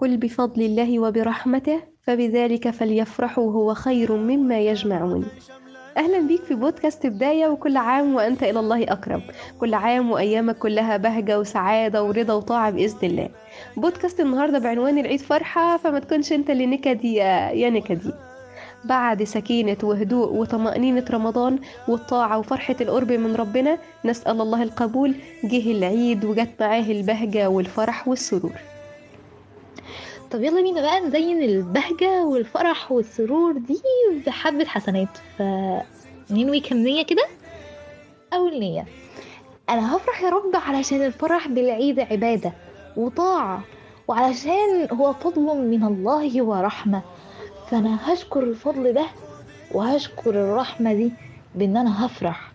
قل بفضل الله وبرحمته فبذلك فليفرحوا هو خير مما يجمعون. أهلا بيك في بودكاست بداية وكل عام وأنت إلى الله أقرب. كل عام وأيامك كلها بهجة وسعادة ورضا وطاعة بإذن الله. بودكاست النهاردة بعنوان العيد فرحة فما تكونش أنت اللي نكدي يا نكدي. بعد سكينة وهدوء وطمأنينة رمضان والطاعة وفرحة القرب من ربنا نسأل الله القبول جه العيد وجت معاه البهجة والفرح والسرور. طب يلا بينا بقى نزين البهجة والفرح والسرور دي بحبة حسنات. ف ننوي كام نية كده أول نية؟ أنا هفرح يا رب علشان الفرح بالعيد عبادة وطاعة وعلشان هو فضل من الله ورحمة. فأنا هشكر الفضل ده وهشكر الرحمة دي بإن أنا هفرح.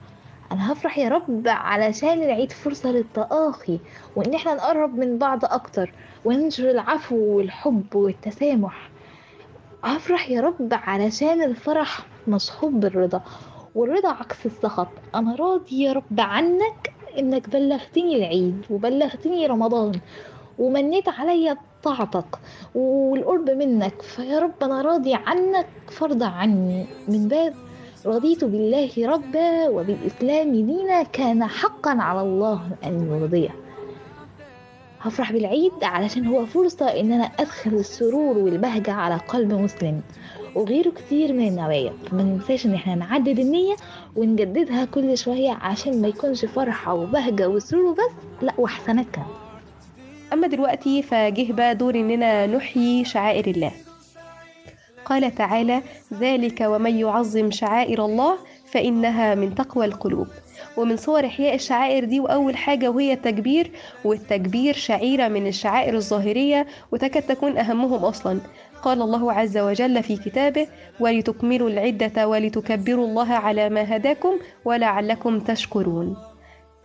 أنا هفرح يا رب علشان العيد فرصة للتآخي وإن إحنا نقرب من بعض أكتر وننشر العفو والحب والتسامح. هفرح يا رب علشان الفرح مصحوب بالرضا والرضا عكس السخط. أنا راضي يا رب عنك إنك بلغتني العيد وبلغتني رمضان ومنيت عليا بطاعتك والقرب منك. فيا رب أنا راضي عنك فرض عني من باب رضيت بالله ربا وبالإسلام دينا كان حقا على الله أن يرضيه. هفرح بالعيد علشان هو فرصة إن أنا أدخل السرور والبهجة على قلب مسلم. وغيره كتير من النوايا فما ننساش إن إحنا نعدد النية ونجددها كل شوية عشان ما يكونش فرحة وبهجة وسرور بس لا وحسنات كمان أما دلوقتي فجه بقى دور إننا نحيي شعائر الله. قال تعالى ذلك ومن يعظم شعائر الله فإنها من تقوى القلوب. ومن صور إحياء الشعائر دي وأول حاجة وهي التكبير والتكبير شعيرة من الشعائر الظاهرية وتكاد تكون أهمهم أصلا. قال الله عز وجل في كتابه ولتكملوا العدة ولتكبروا الله على ما هداكم ولعلكم تشكرون.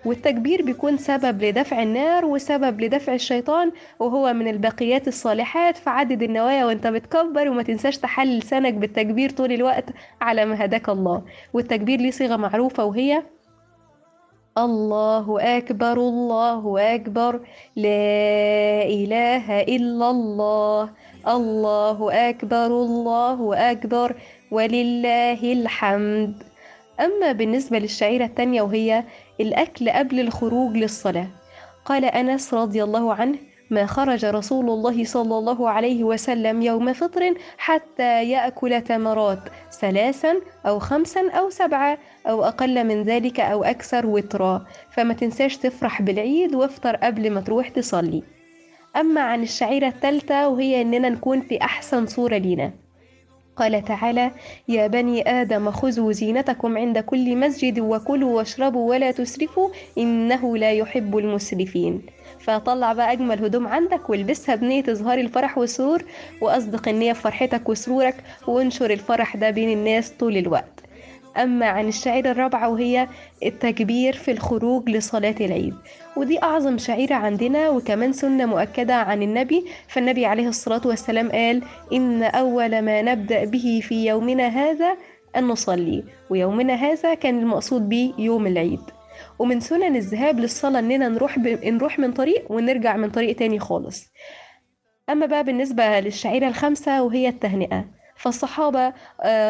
والتكبير بيكون سبب لدفع النار وسبب لدفع الشيطان وهو من الباقيات الصالحات. فعدد النوايا وانت بتكبر وما تنساش تحلل لسانك بالتكبير طول الوقت على ما هداك الله. والتكبير ليه صيغة معروفة وهي الله أكبر الله أكبر. لا إله إلا الله. الله أكبر الله أكبر. ولله الحمد. أما بالنسبة للشعيرة التانية وهي الأكل قبل الخروج للصلاة. قال أنس رضي الله عنه ما خرج رسول الله صلى الله عليه وسلم يوم فطر حتى يأكل تمرات ثلاثا أو خمسا أو سبعة أو أقل من ذلك أو أكثر وترا فما تنساش تفرح بالعيد وافطر قبل ما تروح تصلي. أما عن الشعيرة الثالثة وهي إننا نكون في أحسن صورة لينا. قال تعالى يا بني آدم خذوا زينتكم عند كل مسجد وكلوا واشربوا ولا تسرفوا إنه لا يحب المسرفين. فطلع بقى أجمل هدوم عندك والبسها بنية إظهار الفرح والسرور وأصدق النية في فرحتك وسرورك وانشر الفرح ده بين الناس طول الوقت. أما عن الشعيرة الرابعة وهي التكبير في الخروج لصلاة العيد. ودي أعظم شعيرة عندنا وكمان سنة مؤكدة عن النبي. فالنبي عليه الصلاة والسلام قال إن أول ما نبدأ به في يومنا هذا أن نصلي. ويومنا هذا كان المقصود به يوم العيد. ومن سنن الذهاب للصلاة إننا نروح ب... نروح من طريق ونرجع من طريق تاني خالص. أما بقى بالنسبة للشعيرة الخامسة وهي التهنئة. فالصحابة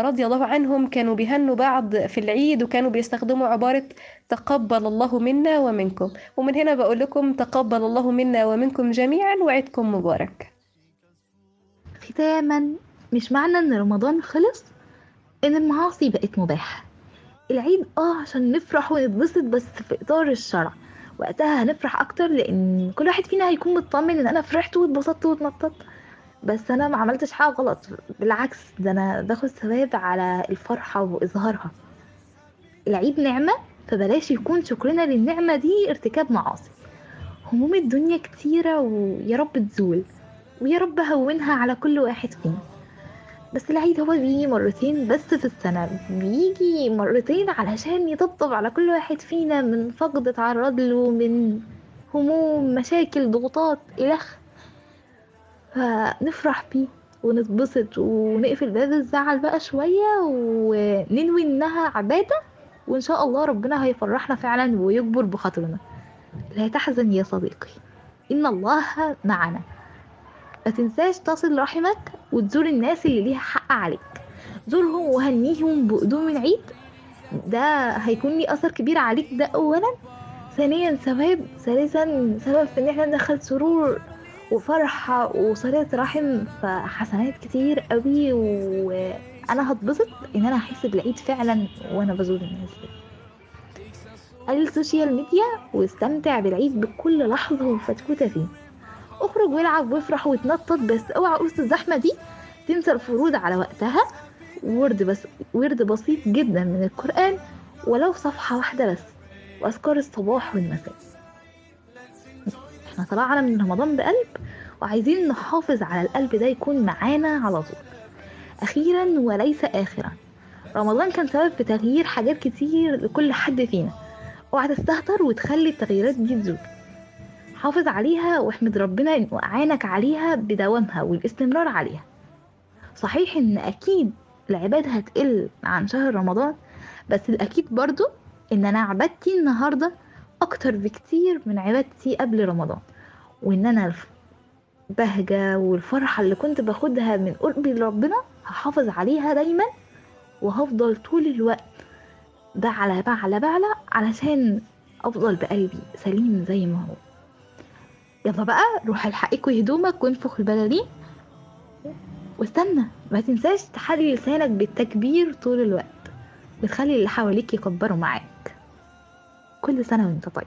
رضي الله عنهم كانوا بيهنوا بعض في العيد وكانوا بيستخدموا عبارة تقبل الله منا ومنكم. ومن هنا بقول لكم تقبل الله منا ومنكم جميعا وعيدكم مبارك. ختاما مش معنى إن رمضان خلص؟ إن المعاصي بقت مباحة. العيد آه عشان نفرح ونتبسط بس في إطار الشرع. وقتها هنفرح أكتر لأن كل واحد فينا هيكون مطمن إن أنا فرحت واتبسطت واتنططت. بس أنا ما عملتش حاجة غلط. بالعكس ده أنا باخد ثواب على الفرحة وإظهارها. العيد نعمة فبلاش يكون شكرنا للنعمة دي ارتكاب معاصي. هموم الدنيا كتيرة ويا رب تزول ويا رب هونها على كل واحد فينا. بس العيد هو بيجي مرتين بس في السنة. بيجي مرتين علشان يطبطب على كل واحد فينا من فقد اتعرض له من هموم مشاكل ضغوطات إلخ فنفرح بيه ونتبسط ونقفل باب الزعل بقى شوية وننوي إنها عبادة وإن شاء الله ربنا هيفرحنا فعلا ويكبر بخاطرنا. لا تحزن يا صديقي إن الله معنا. ما تنساش تصل رحمك وتزور الناس اللي ليها حق عليك. زورهم وهنيهم بقدوم العيد ده هيكون لي أثر كبير عليك ده أولا. ثانيا ثواب ثالثا سبب في إن إحنا ندخل سرور وفرحة وصلة رحم فحسنات كتير قوي وأنا هتبسط إن أنا أحس بالعيد فعلا وأنا بزور الناس دي. قلل السوشيال ميديا واستمتع بالعيد بكل لحظة وفتفوتة فيه. اخرج والعب وافرح وتنطط بس اوعى وسط الزحمة دي تنسى الفروض على وقتها. ورد بس ورد بسيط جدا من القرآن ولو صفحة واحدة بس. وأذكار الصباح والمساء. إحنا طلعنا من رمضان بقلب وعايزين نحافظ على القلب ده يكون معانا على طول. أخيرا وليس آخرا. رمضان كان سبب في تغيير حاجات كتير لكل حد فينا. اوعى تستهتر وتخلي التغييرات دي تزول. حافظ عليها واحمد ربنا انه اعانك عليها بدوامها والاستمرار عليها. صحيح إن أكيد العباد هتقل عن شهر رمضان بس الأكيد برضو إن أنا عبادتي النهارده أكتر بكتير من عبادتي قبل رمضان. وإن أنا البهجة والفرحة اللي كنت باخدها من قربي لربنا هحافظ عليها دايما وهفضل طول الوقت بعلى بعلى بعلى علشان أفضل بقلبي سليم زي ما هو. يلا بقى روح الحقك هدومك وانفخ البلالين. واستنى ما تنساش تحري لسانك بالتكبير طول الوقت بتخلي اللي حواليك يكبروا معاك. كل سنة وانت طيب.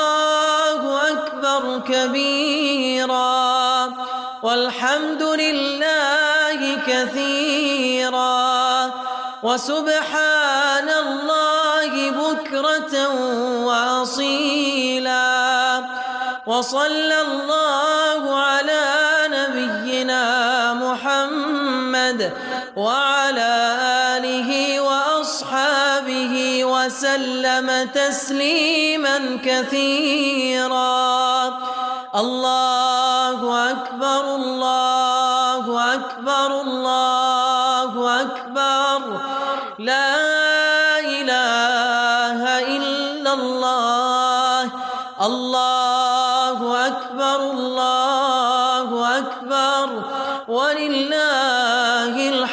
وسبحان الله بكرة وأصيلا. وصلى الله على نبينا محمد وعلى آله وأصحابه وسلم تسليما كثيرا. الله أكبر الله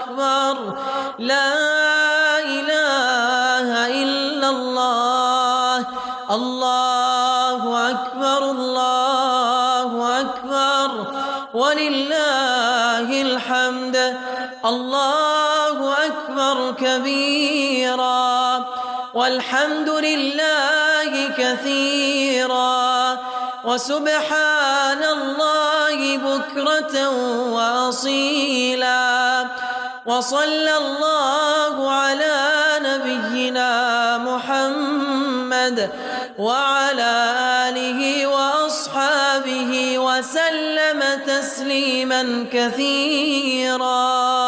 أكبر. لا إله إلا الله. الله أكبر الله أكبر. ولله الحمد. الله أكبر والحمد لله كثيرا. وسبحان الله بكرة وأصيلا. وصلى الله على نبينا محمد وعلى آله وأصحابه وسلم تسليما كثيرا.